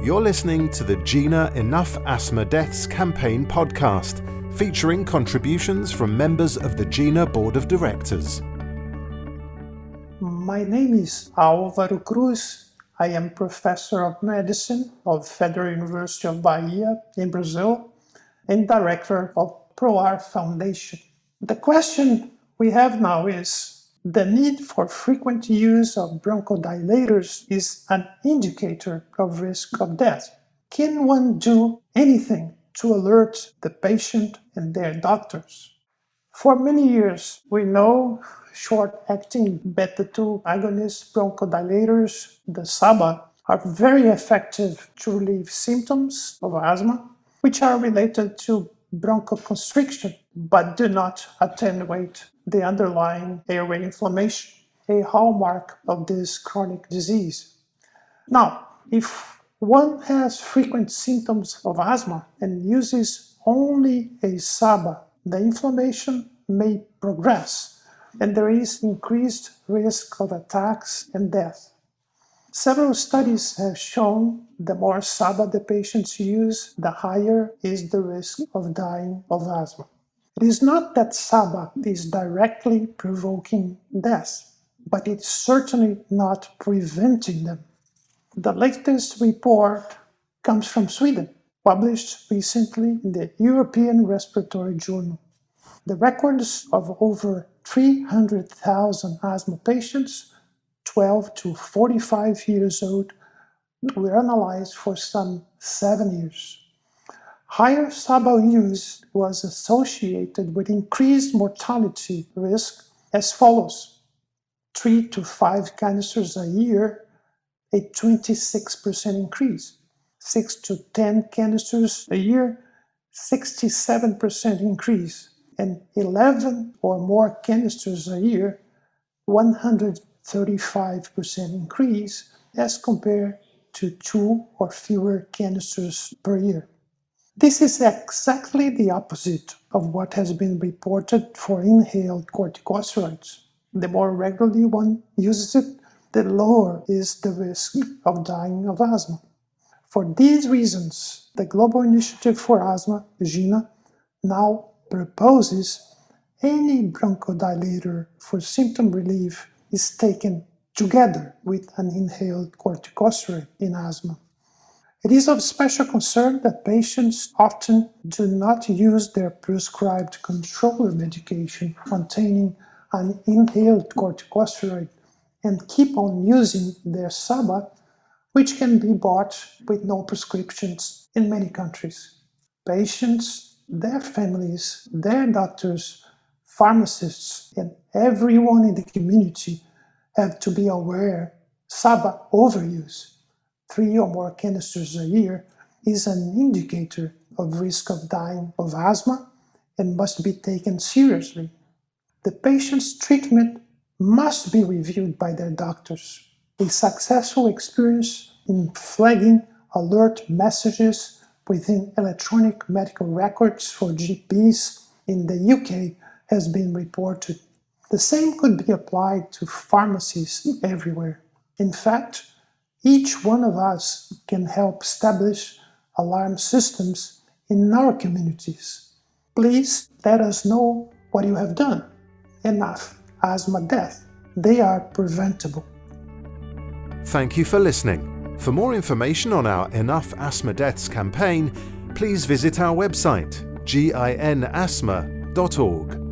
You're listening to the GINA Enough Asthma Deaths Campaign podcast, featuring contributions from members of the GINA Board of Directors. My name is Álvaro Cruz. I am professor of medicine of Federal University of Bahia in Brazil and director of ProAR Foundation. The question we have now is the need for frequent use of bronchodilators is an indicator of risk of death. Can one do anything to alert the patient and their doctors? For many years, we know short acting beta 2 agonist bronchodilators, the SABA, are very effective to relieve symptoms of asthma, which are related to bronchoconstriction but do not attenuate the underlying airway inflammation, a hallmark of this chronic disease. Now, if one has frequent symptoms of asthma and uses only a SABA, the inflammation may progress and there is increased risk of attacks and death. Several studies have shown the more SABA the patients use, the higher is the risk of dying of asthma. It is not that SABA is directly provoking death, but it's certainly not preventing them. The latest report comes from Sweden, published recently in the European Respiratory Journal. The records of over 300,000 asthma patients, 12 to 45 years old, were analyzed for some seven years. Higher SABA use was associated with increased mortality risk as follows 3 to 5 canisters a year, a 26% increase. 6 to 10 canisters a year, 67% increase. And 11 or more canisters a year, 135% increase as compared to 2 or fewer canisters per year. This is exactly the opposite of what has been reported for inhaled corticosteroids. The more regularly one uses it, the lower is the risk of dying of asthma. For these reasons, the Global Initiative for Asthma, GINA, now proposes any bronchodilator for symptom relief is taken together with an inhaled corticosteroid in asthma. It is of special concern that patients often do not use their prescribed controller medication containing an inhaled corticosteroid and keep on using their SABA, which can be bought with no prescriptions in many countries. Patients, their families, their doctors, pharmacists, and everyone in the community have to be aware SABA overuse three or more canisters a year is an indicator of risk of dying of asthma and must be taken seriously. The patient's treatment must be reviewed by their doctors. A successful experience in flagging alert messages within electronic medical records for GPs in the UK has been reported. The same could be applied to pharmacies everywhere. In fact, each one of us can help establish alarm systems in our communities. Please let us know what you have done. Enough asthma death. They are preventable. Thank you for listening. For more information on our Enough Asthma Deaths campaign, please visit our website, ginasthma.org.